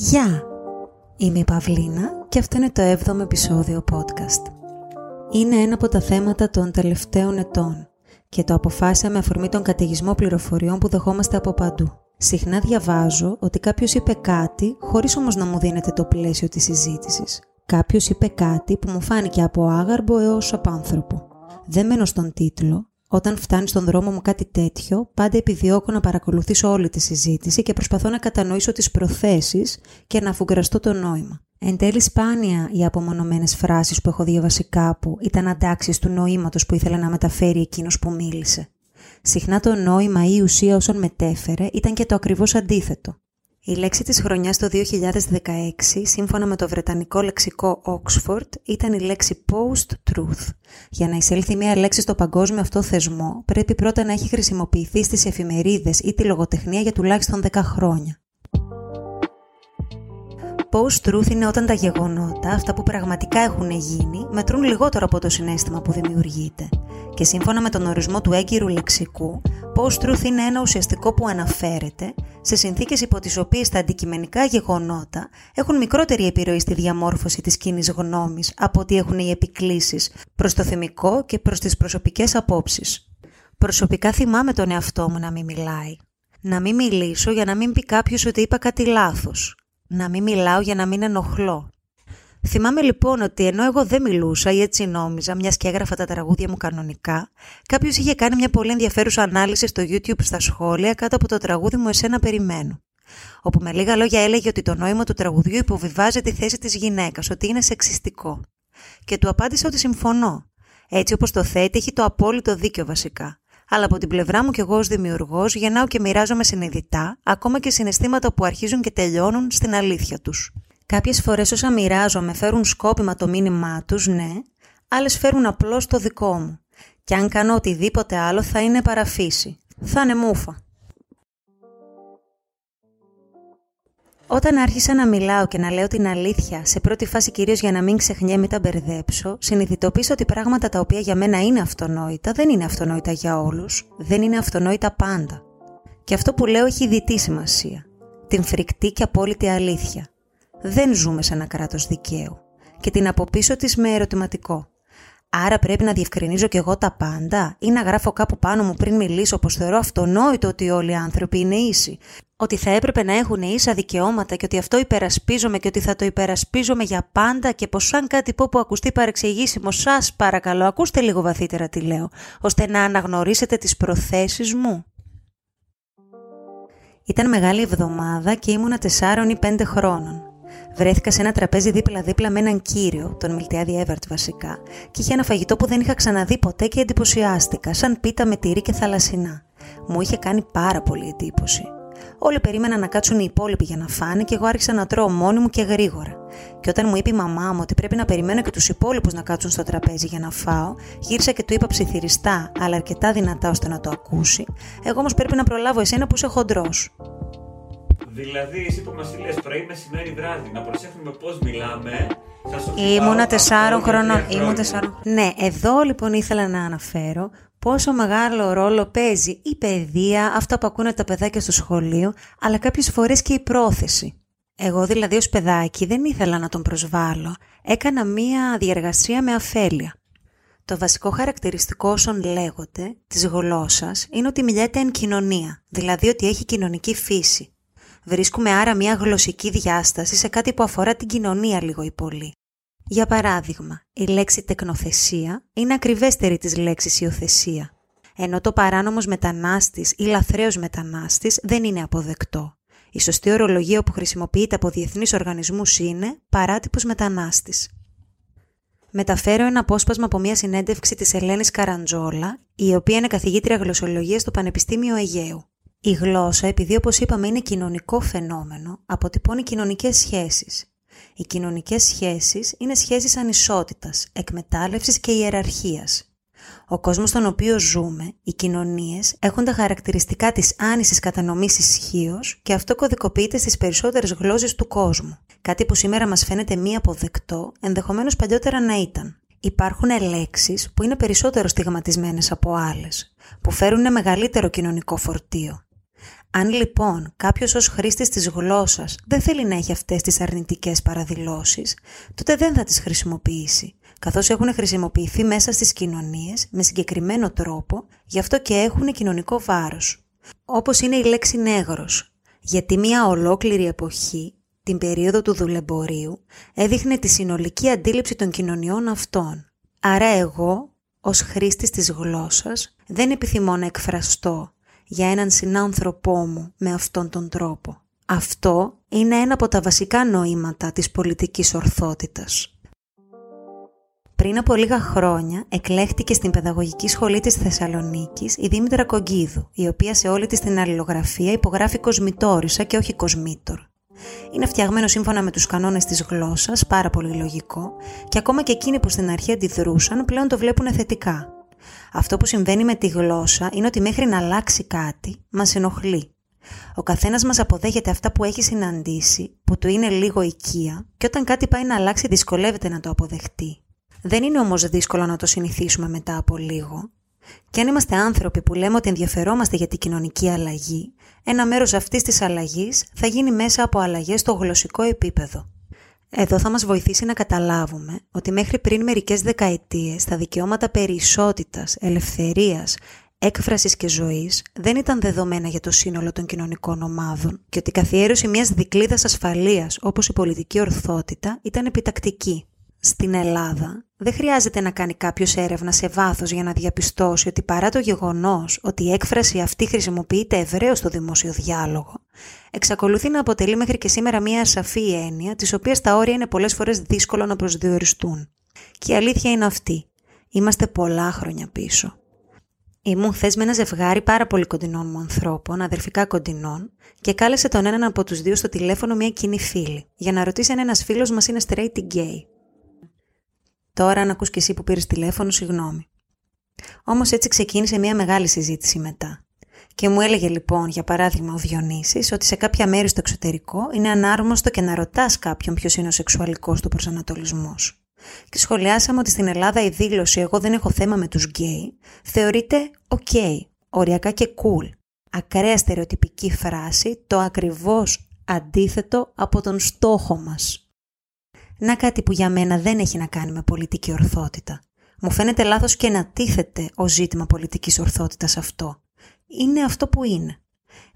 Γεια! Είμαι η Παυλίνα και αυτό είναι το 7ο επεισόδιο podcast. Είναι ένα από τα θέματα των τελευταίων ετών και το αποφάσισα με αφορμή τον καταιγισμό πληροφοριών που δεχόμαστε από παντού. Συχνά διαβάζω ότι κάποιος είπε κάτι χωρίς όμως να μου δίνεται το πλαίσιο της συζήτησης. Κάποιος είπε κάτι που μου φάνηκε από άγαρμπο έως απάνθρωπο. Δεν μένω στον τίτλο, όταν φτάνει στον δρόμο μου κάτι τέτοιο, πάντα επιδιώκω να παρακολουθήσω όλη τη συζήτηση και προσπαθώ να κατανοήσω τις προθέσεις και να αφουγκραστώ το νόημα. Εν τέλει σπάνια οι απομονωμένες φράσεις που έχω διαβάσει κάπου ήταν αντάξεις του νοήματος που ήθελε να μεταφέρει εκείνος που μίλησε. Συχνά το νόημα ή η ουσία όσων μετέφερε ήταν και το ακριβώς αντίθετο. Η λέξη της χρονιάς το 2016, σύμφωνα με το βρετανικό λεξικό Oxford, ήταν η λέξη post-truth. Για να εισέλθει μια λέξη στο παγκόσμιο αυτό θεσμό, πρέπει πρώτα να έχει χρησιμοποιηθεί στις εφημερίδες ή τη λογοτεχνία για τουλάχιστον 10 χρόνια. Post-truth είναι όταν τα γεγονότα, αυτά που πραγματικά έχουν γίνει, μετρούν λιγότερο από το συνέστημα που δημιουργείται. Και σύμφωνα με τον ορισμό του έγκυρου λεξικού, post-truth είναι ένα ουσιαστικό που αναφέρεται σε συνθήκες υπό τις οποίες τα αντικειμενικά γεγονότα έχουν μικρότερη επιρροή στη διαμόρφωση της κοινής γνώμης από ότι έχουν οι επικλήσεις προς το θεμικό και προς τις προσωπικές απόψεις. Προσωπικά θυμάμαι τον εαυτό μου να μην μιλάει. Να μην μιλήσω για να μην πει κάποιος ότι είπα κάτι λάθος να μην μιλάω για να μην ενοχλώ. Θυμάμαι λοιπόν ότι ενώ εγώ δεν μιλούσα ή έτσι νόμιζα, μιας και έγραφα τα τραγούδια μου κανονικά, κάποιος είχε κάνει μια πολύ ενδιαφέρουσα ανάλυση στο YouTube στα σχόλια κάτω από το τραγούδι μου Εσένα Περιμένω. Όπου με λίγα λόγια έλεγε ότι το νόημα του τραγουδιού υποβιβάζει τη θέση της γυναίκας, ότι είναι σεξιστικό. Και του απάντησα ότι συμφωνώ. Έτσι όπως το θέτει, έχει το απόλυτο δίκιο βασικά αλλά από την πλευρά μου κι εγώ ως δημιουργός γεννάω και μοιράζομαι συνειδητά, ακόμα και συναισθήματα που αρχίζουν και τελειώνουν στην αλήθεια τους. Κάποιες φορές όσα μοιράζομαι φέρουν σκόπιμα το μήνυμά τους, ναι, άλλες φέρουν απλώς το δικό μου. Και αν κάνω οτιδήποτε άλλο θα είναι παραφύση. Θα είναι μούφα. Όταν άρχισα να μιλάω και να λέω την αλήθεια, σε πρώτη φάση κυρίως για να μην ξεχνιέμαι τα μπερδέψω, συνειδητοποίησα ότι πράγματα τα οποία για μένα είναι αυτονόητα δεν είναι αυτονόητα για όλους, δεν είναι αυτονόητα πάντα. Και αυτό που λέω έχει διτή σημασία. Την φρικτή και απόλυτη αλήθεια. Δεν ζούμε σε ένα κράτος δικαίου. Και την αποπίσω της με ερωτηματικό. Άρα πρέπει να διευκρινίζω κι εγώ τα πάντα ή να γράφω κάπου πάνω μου πριν μιλήσω πως θεωρώ αυτονόητο ότι όλοι οι άνθρωποι είναι ίσοι. Ότι θα έπρεπε να έχουν ίσα δικαιώματα και ότι αυτό υπερασπίζομαι και ότι θα το υπερασπίζομαι για πάντα και πως αν κάτι πω που ακουστεί παρεξηγήσιμο σας παρακαλώ ακούστε λίγο βαθύτερα τι λέω ώστε να αναγνωρίσετε τις προθέσεις μου. Ήταν μεγάλη εβδομάδα και ήμουνα τεσσάρων ή πέντε χρόνων. Βρέθηκα σε ένα τραπέζι δίπλα-δίπλα με έναν κύριο, τον Μιλτιάδη Εύερτ βασικά, και είχε ένα φαγητό που δεν είχα ξαναδεί ποτέ και εντυπωσιάστηκα, σαν πίτα με τυρί και θαλασσινά. Μου είχε κάνει πάρα πολύ εντύπωση. Όλοι περίμεναν να κάτσουν οι υπόλοιποι για να φάνε και εγώ άρχισα να τρώω μόνη μου και γρήγορα. Και όταν μου είπε η μαμά μου ότι πρέπει να περιμένω και τους υπόλοιπους να κάτσουν στο τραπέζι για να φάω, γύρισα και του είπα ψιθυριστά, αλλά αρκετά δυνατά ώστε να το ακούσει. Εγώ όμως πρέπει να προλάβω εσένα που είσαι χοντρός. Δηλαδή, εσύ που μας λες πρωί, μεσημέρι, βράδυ, να προσέχουμε πώς μιλάμε. Ήμουνα τεσσάρων χρονών. Ήμουν τεσσάρων. Ναι, εδώ λοιπόν ήθελα να αναφέρω πόσο μεγάλο ρόλο παίζει η παιδεία, αυτά που ακούνε τα παιδάκια στο σχολείο, αλλά κάποιες φορές και η πρόθεση. Εγώ δηλαδή ως παιδάκι δεν ήθελα να τον προσβάλλω. Έκανα μία διεργασία με αφέλεια. Το βασικό χαρακτηριστικό όσων λέγονται της γλώσσας είναι ότι μιλιέται εν κοινωνία, δηλαδή ότι έχει κοινωνική φύση. Βρίσκουμε άρα μια γλωσσική διάσταση σε κάτι που αφορά την κοινωνία λίγο ή πολύ. Για παράδειγμα, η λέξη τεκνοθεσία είναι ακριβέστερη της λέξης υιοθεσία, ενώ το παράνομος μετανάστης ή λαθρέος μετανάστης δεν είναι αποδεκτό. Η σωστή ορολογία που χρησιμοποιείται από διεθνείς οργανισμούς είναι παράτυπος μετανάστης. Μεταφέρω ένα απόσπασμα από μια συνέντευξη της Ελένης Καραντζόλα, η οποία είναι καθηγήτρια γλωσσολογίας στο Πανεπιστήμιο Αιγαίου. Η γλώσσα, επειδή όπως είπαμε είναι κοινωνικό φαινόμενο, αποτυπώνει κοινωνικές σχέσεις. Οι κοινωνικές σχέσεις είναι σχέσεις ανισότητας, εκμετάλλευσης και ιεραρχίας. Ο κόσμος στον οποίο ζούμε, οι κοινωνίες, έχουν τα χαρακτηριστικά της άνησης κατανομής ισχύω και αυτό κωδικοποιείται στις περισσότερες γλώσσες του κόσμου. Κάτι που σήμερα μας φαίνεται μη αποδεκτό, ενδεχομένως παλιότερα να ήταν. Υπάρχουν λέξεις που είναι περισσότερο στιγματισμένες από άλλες, που φέρουν μεγαλύτερο κοινωνικό φορτίο. Αν λοιπόν κάποιος ως χρήστης της γλώσσας δεν θέλει να έχει αυτές τις αρνητικές παραδηλώσεις, τότε δεν θα τις χρησιμοποιήσει, καθώς έχουν χρησιμοποιηθεί μέσα στις κοινωνίες με συγκεκριμένο τρόπο, γι' αυτό και έχουν κοινωνικό βάρος. Όπως είναι η λέξη νέγρος, γιατί μια ολόκληρη εποχή, την περίοδο του δουλεμπορίου, έδειχνε τη συνολική αντίληψη των κοινωνιών αυτών. Άρα εγώ, ως χρήστης της γλώσσας, δεν επιθυμώ να εκφραστώ για έναν συνάνθρωπό μου με αυτόν τον τρόπο. Αυτό είναι ένα από τα βασικά νοήματα της πολιτικής ορθότητας. Πριν από λίγα χρόνια εκλέχτηκε στην Παιδαγωγική Σχολή της Θεσσαλονίκης η Δήμητρα Κογκίδου, η οποία σε όλη της την αλληλογραφία υπογράφει κοσμητόρισα και όχι κοσμήτορ. Είναι φτιαγμένο σύμφωνα με τους κανόνες της γλώσσας, πάρα πολύ λογικό, και ακόμα και εκείνοι που στην αρχή αντιδρούσαν πλέον το βλέπουν θετικά. Αυτό που συμβαίνει με τη γλώσσα είναι ότι μέχρι να αλλάξει κάτι, μας ενοχλεί. Ο καθένας μας αποδέχεται αυτά που έχει συναντήσει, που του είναι λίγο οικία, και όταν κάτι πάει να αλλάξει δυσκολεύεται να το αποδεχτεί. Δεν είναι όμως δύσκολο να το συνηθίσουμε μετά από λίγο. Και αν είμαστε άνθρωποι που λέμε ότι ενδιαφερόμαστε για την κοινωνική αλλαγή, ένα μέρος αυτής της αλλαγής θα γίνει μέσα από αλλαγές στο γλωσσικό επίπεδο. Εδώ θα μας βοηθήσει να καταλάβουμε ότι μέχρι πριν μερικές δεκαετίες τα δικαιώματα περί ισότητας, ελευθερίας, έκφρασης και ζωής δεν ήταν δεδομένα για το σύνολο των κοινωνικών ομάδων και ότι η καθιέρωση μιας δικλίδας ασφαλείας όπως η πολιτική ορθότητα ήταν επιτακτική. Στην Ελλάδα δεν χρειάζεται να κάνει κάποιος έρευνα σε βάθος για να διαπιστώσει ότι παρά το γεγονός ότι η έκφραση αυτή χρησιμοποιείται ευρέως στο δημόσιο διάλογο, εξακολουθεί να αποτελεί μέχρι και σήμερα μια σαφή έννοια, της οποίας τα όρια είναι πολλές φορές δύσκολο να προσδιοριστούν. Και η αλήθεια είναι αυτή. Είμαστε πολλά χρόνια πίσω. Ήμουν χθες με ένα ζευγάρι πάρα πολύ κοντινών μου ανθρώπων, αδερφικά κοντινών, και κάλεσε τον έναν από τους δύο στο τηλέφωνο μια κοινή φίλη, για να ρωτήσει αν ένας φίλος μας είναι straight ή gay. Τώρα, αν ακούς και εσύ που πήρες τηλέφωνο, συγγνώμη. Όμως έτσι ξεκίνησε μια μεγάλη συζήτηση μετά. Και μου έλεγε λοιπόν, για παράδειγμα, ο Διονύσης, ότι σε κάποια μέρη στο εξωτερικό είναι ανάρμοστο και να ρωτάς κάποιον ποιος είναι ο σεξουαλικός του προσανατολισμός. Και σχολιάσαμε ότι στην Ελλάδα η δήλωση «εγώ δεν έχω θέμα με τους γκέι» θεωρείται «ok», οριακά και cool. Ακραία στερεοτυπική φράση, το ακριβώς αντίθετο από τον στόχο μας. Να κάτι που για μένα δεν έχει να κάνει με πολιτική ορθότητα. Μου φαίνεται λάθος και να τίθεται ως ζήτημα πολιτικής ορθότητας αυτό. Είναι αυτό που είναι.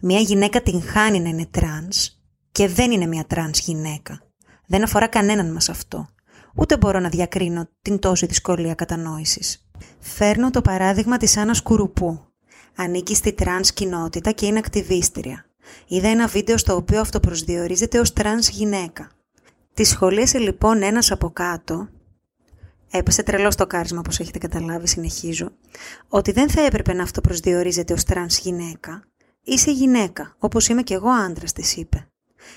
Μια γυναίκα τυγχάνει να είναι τρανς και δεν είναι μια τρανς γυναίκα. Δεν αφορά κανέναν μας αυτό. Ούτε μπορώ να διακρίνω την τόση δυσκολία κατανόησης. Φέρνω το παράδειγμα της Άννας Κουρουπού. Ανήκει στη τρανς κοινότητα και είναι ακτιβίστρια. Είδα ένα βίντεο στο οποίο αυτοπροσδιορίζεται ως τρανς γυναίκα. Τη σχολίασε λοιπόν ένας από κάτω, έπεσε τρελό στοκάρισμα όπως έχετε καταλάβει, συνεχίζω, ότι δεν θα έπρεπε να αυτοπροσδιορίζεται ως τρανς γυναίκα. Είσαι γυναίκα, όπως είμαι και εγώ άντρας της είπε.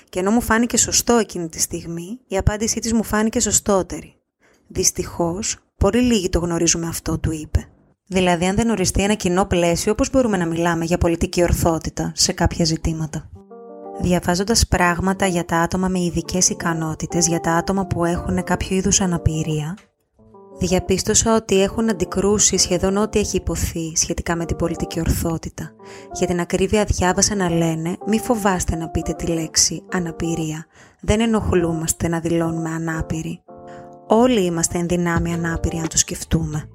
Και ενώ μου φάνηκε σωστό εκείνη τη στιγμή, η απάντησή της μου φάνηκε σωστότερη. Δυστυχώς, πολύ λίγοι το γνωρίζουμε αυτό, του είπε. Δηλαδή, αν δεν οριστεί ένα κοινό πλαίσιο, πώς μπορούμε να μιλάμε για πολιτική ορθότητα σε κάποια ζητήματα. Διαβάζοντας πράγματα για τα άτομα με ειδικές ικανότητες, για τα άτομα που έχουν κάποιο είδους αναπηρία, διαπίστωσα ότι έχουν αντικρούσει σχεδόν ό,τι έχει υποθεί σχετικά με την πολιτική ορθότητα. Για την ακρίβεια διάβασα να λένε «Μη φοβάστε να πείτε τη λέξη αναπηρία. Δεν ενοχλούμαστε να δηλώνουμε ανάπηροι. Όλοι είμαστε εν δυνάμει ανάπηροι αν το σκεφτούμε».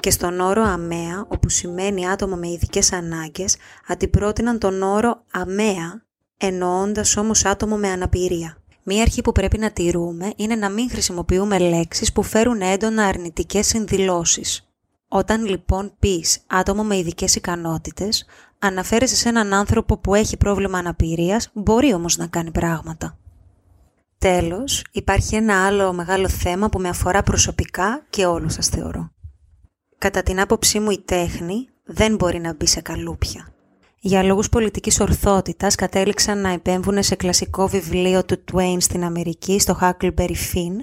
Και στον όρο αμαία, όπου σημαίνει άτομο με ειδικές ανάγκες, αντιπρότειναν τον όρο αμαία εννοώντας όμως άτομο με αναπηρία. Μία αρχή που πρέπει να τηρούμε είναι να μην χρησιμοποιούμε λέξεις που φέρουν έντονα αρνητικές συνδηλώσεις. Όταν λοιπόν πεις άτομο με ειδικές ικανότητες, αναφέρεσαι σε έναν άνθρωπο που έχει πρόβλημα αναπηρίας, μπορεί όμως να κάνει πράγματα. Τέλος, υπάρχει ένα άλλο μεγάλο θέμα που με αφορά προσωπικά και όλους σας θεωρώ. Κατά την άποψή μου η τέχνη δεν μπορεί να μπει σε καλούπια για λόγους πολιτικής ορθότητας κατέληξαν να επέμβουν σε κλασικό βιβλίο του Twain στην Αμερική, στο Huckleberry Finn,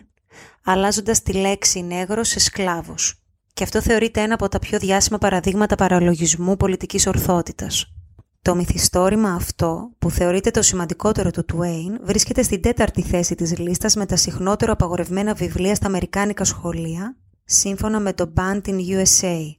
αλλάζοντας τη λέξη νέγρο σε σκλάβος. Και αυτό θεωρείται ένα από τα πιο διάσημα παραδείγματα παραλογισμού πολιτικής ορθότητας. Το μυθιστόρημα αυτό, που θεωρείται το σημαντικότερο του Twain, βρίσκεται στην τέταρτη θέση της λίστας με τα συχνότερο απαγορευμένα βιβλία στα αμερικάνικα σχολεία, σύμφωνα με το Band in USA,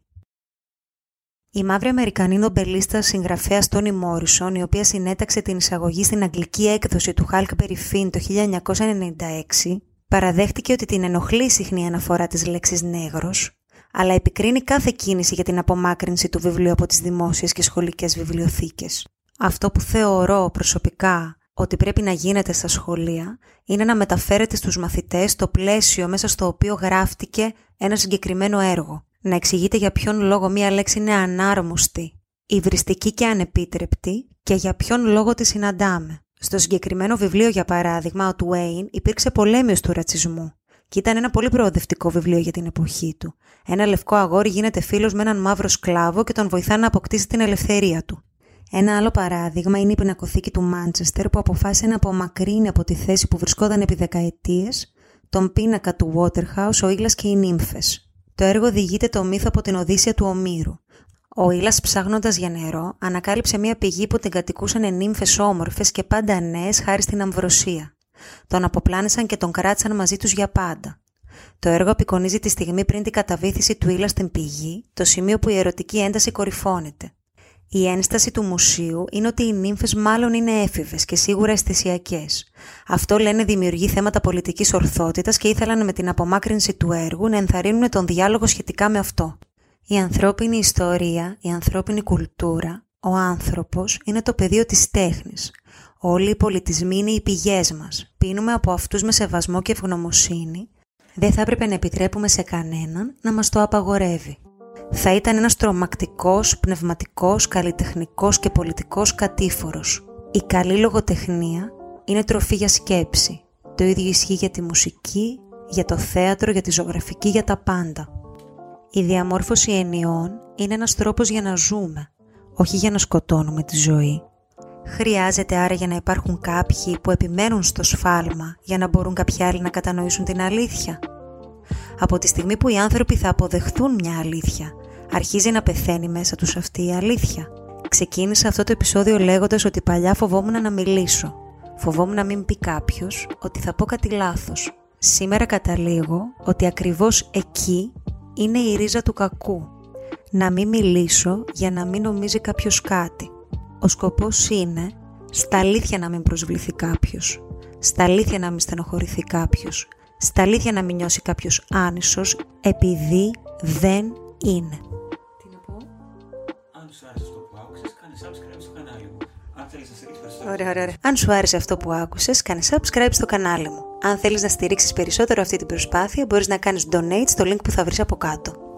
Η μαύρη Αμερικανή νομπελίστα συγγραφέα Τόνι Μόρισον, η οποία συνέταξε την εισαγωγή στην αγγλική έκδοση του Χάλκ Περιφίν το 1996, παραδέχτηκε ότι την ενοχλεί η συχνή αναφορά της λέξης νέγρος, αλλά επικρίνει κάθε κίνηση για την απομάκρυνση του βιβλίου από τις δημόσιες και σχολικές βιβλιοθήκες. Αυτό που θεωρώ προσωπικά ότι πρέπει να γίνεται στα σχολεία είναι να μεταφέρεται στους μαθητές το πλαίσιο μέσα στο οποίο γράφτηκε ένα συγκεκριμένο έργο. Να εξηγείται για ποιον λόγο μία λέξη είναι ανάρμοστη, υβριστική και ανεπίτρεπτη και για ποιον λόγο τη συναντάμε. Στο συγκεκριμένο βιβλίο, για παράδειγμα, ο Τουέιν υπήρξε πολέμιος του ρατσισμού και ήταν ένα πολύ προοδευτικό βιβλίο για την εποχή του. Ένα λευκό αγόρι γίνεται φίλος με έναν μαύρο σκλάβο και τον βοηθά να αποκτήσει την ελευθερία του. Ένα άλλο παράδειγμα είναι η πινακοθήκη του Μάντσεστερ που αποφάσισε να απομακρύνει από τη θέση που βρισκόταν επί δεκαετίες τον πίνακα του Waterhouse, ο Ήλα και οι νύμφες. Το έργο διηγείται το μύθο από την Οδύσσια του Ομήρου. Ο Ήλας ψάχνοντας για νερό ανακάλυψε μια πηγή που την κατοικούσαν νύμφες όμορφες και πάντα νέες χάρη στην αμβροσία. Τον αποπλάνησαν και τον κράτησαν μαζί τους για πάντα. Το έργο απεικονίζει τη στιγμή πριν την καταβήθηση του Ήλα στην πηγή, το σημείο που η ερωτική ένταση κορυφώνεται. Η ένσταση του μουσείου είναι ότι οι νύμφες μάλλον είναι έφηβες και σίγουρα αισθησιακές. Αυτό λένε δημιουργεί θέματα πολιτικής ορθότητας και ήθελαν με την απομάκρυνση του έργου να ενθαρρύνουν τον διάλογο σχετικά με αυτό. Η ανθρώπινη ιστορία, η ανθρώπινη κουλτούρα, ο άνθρωπος είναι το πεδίο της τέχνης. Όλοι οι πολιτισμοί είναι οι πηγές μας. Πίνουμε από αυτούς με σεβασμό και ευγνωμοσύνη. Δεν θα έπρεπε να επιτρέπουμε σε κανέναν να μας το απαγορεύει θα ήταν ένας τρομακτικός, πνευματικός, καλλιτεχνικός και πολιτικός κατήφορος. Η καλή λογοτεχνία είναι τροφή για σκέψη. Το ίδιο ισχύει για τη μουσική, για το θέατρο, για τη ζωγραφική, για τα πάντα. Η διαμόρφωση ενιών είναι ένας τρόπος για να ζούμε, όχι για να σκοτώνουμε τη ζωή. Χρειάζεται άρα για να υπάρχουν κάποιοι που επιμένουν στο σφάλμα για να μπορούν κάποιοι άλλοι να κατανοήσουν την αλήθεια. Από τη στιγμή που οι άνθρωποι θα αποδεχθούν μια αλήθεια, αρχίζει να πεθαίνει μέσα τους αυτή η αλήθεια. Ξεκίνησα αυτό το επεισόδιο λέγοντας ότι παλιά φοβόμουν να μιλήσω. Φοβόμουν να μην πει κάποιος ότι θα πω κάτι λάθος. Σήμερα καταλήγω ότι ακριβώς εκεί είναι η ρίζα του κακού. Να μην μιλήσω για να μην νομίζει κάποιος κάτι. Ο σκοπός είναι στα αλήθεια να μην προσβληθεί κάποιος. Στα αλήθεια να μην στενοχωρηθεί κάποιος. Στα αλήθεια να μην νιώσει κάποιος άνισος επειδή δεν είναι. Ωραία, ωραία, ωραία. Αν σου άρεσε αυτό που άκουσες, κάνε subscribe στο κανάλι μου. Αν θέλεις να στηρίξεις περισσότερο αυτή την προσπάθεια, μπορείς να κάνεις donate στο link που θα βρεις από κάτω.